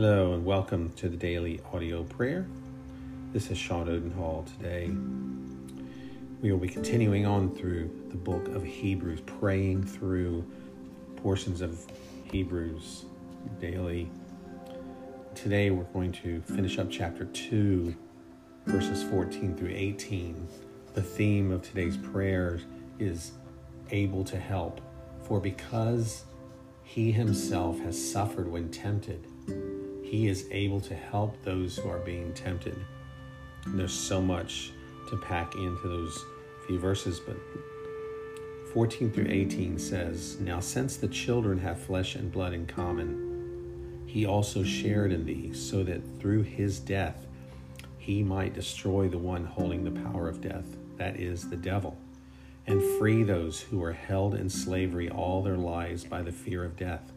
Hello and welcome to the daily audio prayer. This is Sean Odenhall. Today we will be continuing on through the book of Hebrews, praying through portions of Hebrews daily. Today we're going to finish up chapter 2, verses 14 through 18. The theme of today's prayer is able to help, for because he himself has suffered when tempted he is able to help those who are being tempted. And there's so much to pack into those few verses, but 14 through 18 says, Now since the children have flesh and blood in common, he also shared in these, so that through his death he might destroy the one holding the power of death, that is, the devil, and free those who are held in slavery all their lives by the fear of death.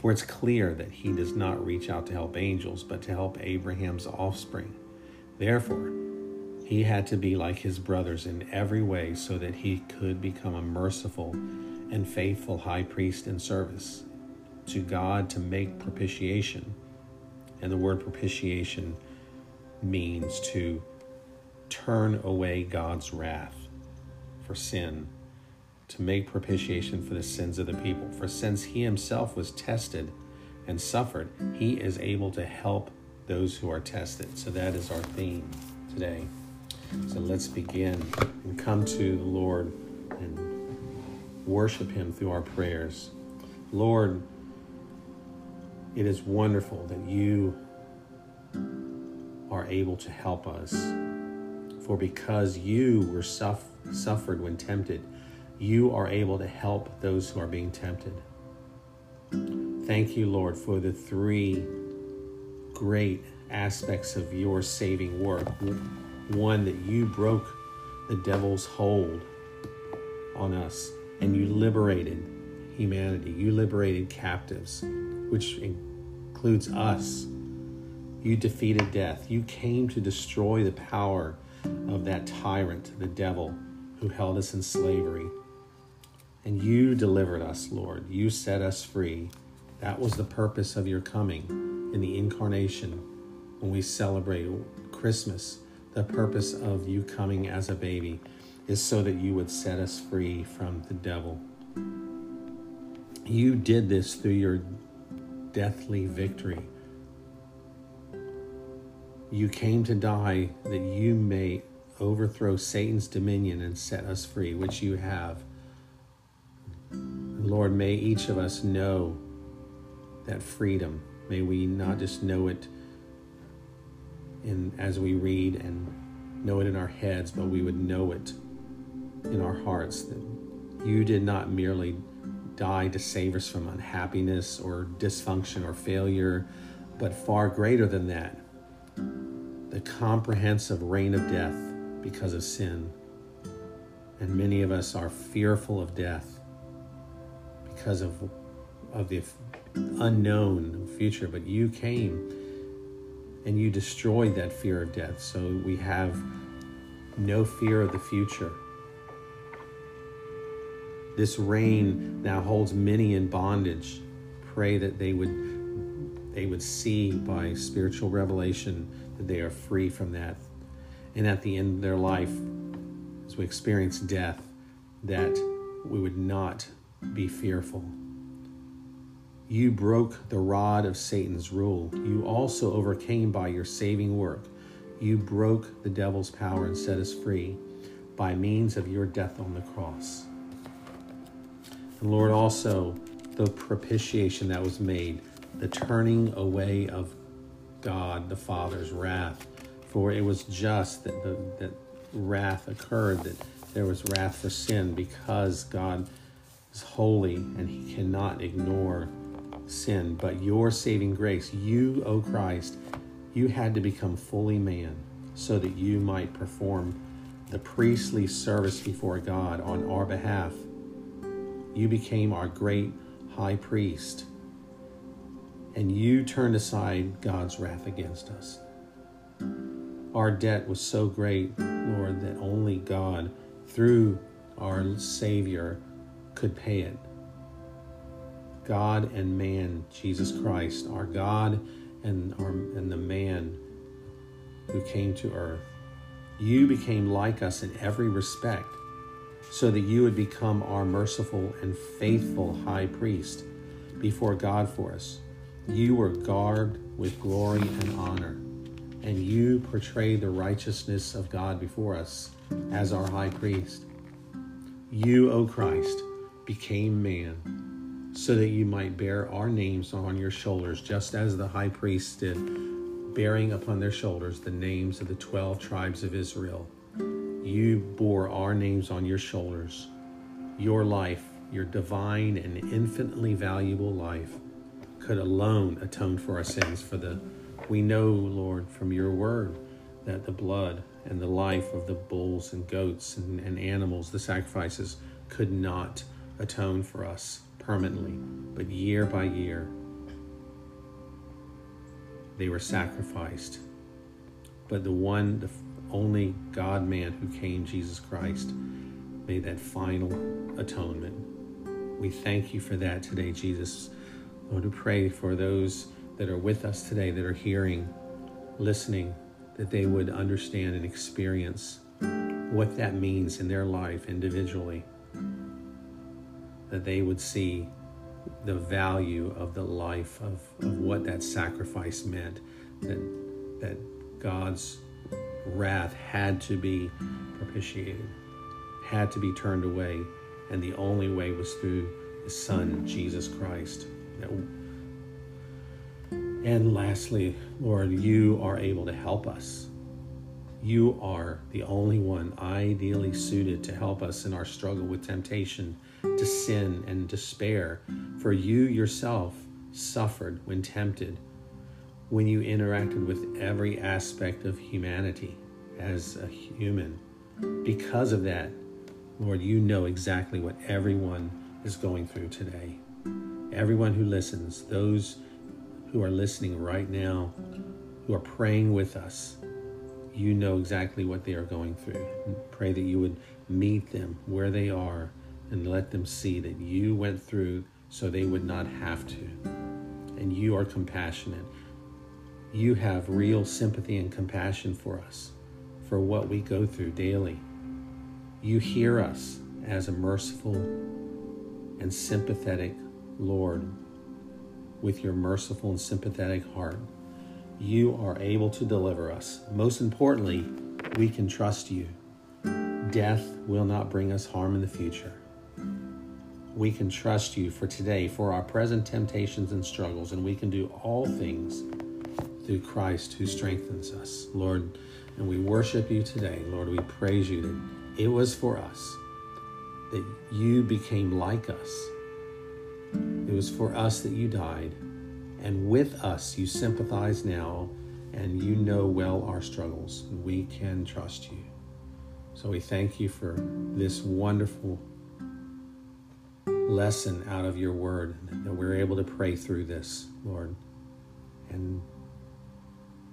For it's clear that he does not reach out to help angels, but to help Abraham's offspring. Therefore, he had to be like his brothers in every way so that he could become a merciful and faithful high priest in service to God to make propitiation. And the word propitiation means to turn away God's wrath for sin to make propitiation for the sins of the people. For since he himself was tested and suffered, he is able to help those who are tested. So that is our theme today. So let's begin and come to the Lord and worship him through our prayers. Lord, it is wonderful that you are able to help us. For because you were suff- suffered when tempted, you are able to help those who are being tempted. Thank you, Lord, for the three great aspects of your saving work. One, that you broke the devil's hold on us and you liberated humanity. You liberated captives, which includes us. You defeated death. You came to destroy the power of that tyrant, the devil, who held us in slavery. And you delivered us, Lord. You set us free. That was the purpose of your coming in the incarnation when we celebrate Christmas. The purpose of you coming as a baby is so that you would set us free from the devil. You did this through your deathly victory. You came to die that you may overthrow Satan's dominion and set us free, which you have. Lord, may each of us know that freedom. May we not just know it in as we read and know it in our heads, but we would know it in our hearts that you did not merely die to save us from unhappiness or dysfunction or failure, but far greater than that, the comprehensive reign of death because of sin. And many of us are fearful of death because of of the unknown future, but you came and you destroyed that fear of death. So we have no fear of the future. This reign now holds many in bondage. Pray that they would they would see by spiritual revelation that they are free from that. And at the end of their life, as we experience death, that we would not be fearful. You broke the rod of Satan's rule. You also overcame by your saving work. You broke the devil's power and set us free by means of your death on the cross. And Lord, also the propitiation that was made, the turning away of God the Father's wrath. For it was just that the, that wrath occurred, that there was wrath for sin because God is holy and he cannot ignore sin. But your saving grace, you, O Christ, you had to become fully man so that you might perform the priestly service before God on our behalf. You became our great high priest, and you turned aside God's wrath against us. Our debt was so great, Lord, that only God, through our Savior, could pay it. God and man, Jesus Christ, our God and, our, and the man who came to earth. You became like us in every respect, so that you would become our merciful and faithful high priest before God for us. You were garbed with glory and honor, and you portray the righteousness of God before us as our high priest. You, O Christ, became man so that you might bear our names on your shoulders, just as the high priest did, bearing upon their shoulders the names of the 12 tribes of Israel. You bore our names on your shoulders. Your life, your divine and infinitely valuable life, could alone atone for our sins. For the we know, Lord, from your word that the blood and the life of the bulls and goats and, and animals, the sacrifices, could not atone for us permanently, but year by year they were sacrificed. But the one, the only God man who came, Jesus Christ, made that final atonement. We thank you for that today, Jesus. Lord, we pray for those that are with us today that are hearing, listening, that they would understand and experience what that means in their life individually, that they would see the value of the life of, of what that sacrifice meant, that, that God's wrath had to be propitiated, had to be turned away, and the only way was through His Son, Jesus Christ. And lastly, Lord, you are able to help us. You are the only one ideally suited to help us in our struggle with temptation, to sin, and despair. For you yourself suffered when tempted, when you interacted with every aspect of humanity as a human. Because of that, Lord, you know exactly what everyone is going through today. Everyone who listens, those who are listening right now, who are praying with us, you know exactly what they are going through. Pray that you would meet them where they are and let them see that you went through so they would not have to. And you are compassionate. You have real sympathy and compassion for us, for what we go through daily. You hear us as a merciful and sympathetic Lord with your merciful and sympathetic heart. You are able to deliver us. Most importantly, we can trust you. Death will not bring us harm in the future. We can trust you for today, for our present temptations and struggles, and we can do all things through Christ who strengthens us. Lord, and we worship you today. Lord, we praise you that it was for us that you became like us it was for us that you died, and with us you sympathize now, and you know well our struggles. We can trust you. So we thank you for this wonderful lesson out of your word that we're able to pray through this, Lord, and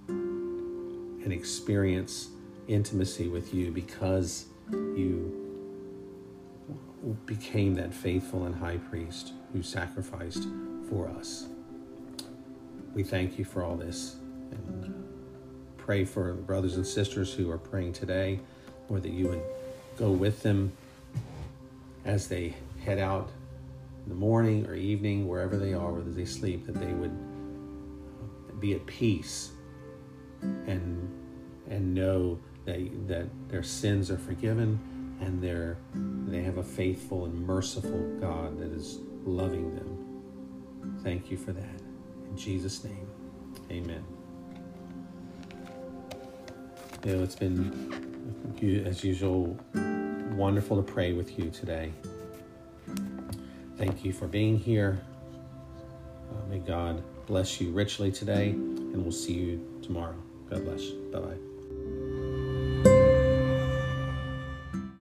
and experience intimacy with you because you became that faithful and high priest who sacrificed for us. We thank you for all this and uh, pray for the brothers and sisters who are praying today, or that you would go with them as they head out in the morning or evening, wherever they are, whether they sleep, that they would uh, be at peace and and know that that their sins are forgiven and they're they have a faithful and merciful God that is loving them. Thank you for that. In Jesus' name, amen. You know, it's been, as usual, wonderful to pray with you today. Thank you for being here. Uh, may God bless you richly today, and we'll see you tomorrow. God bless. Bye bye.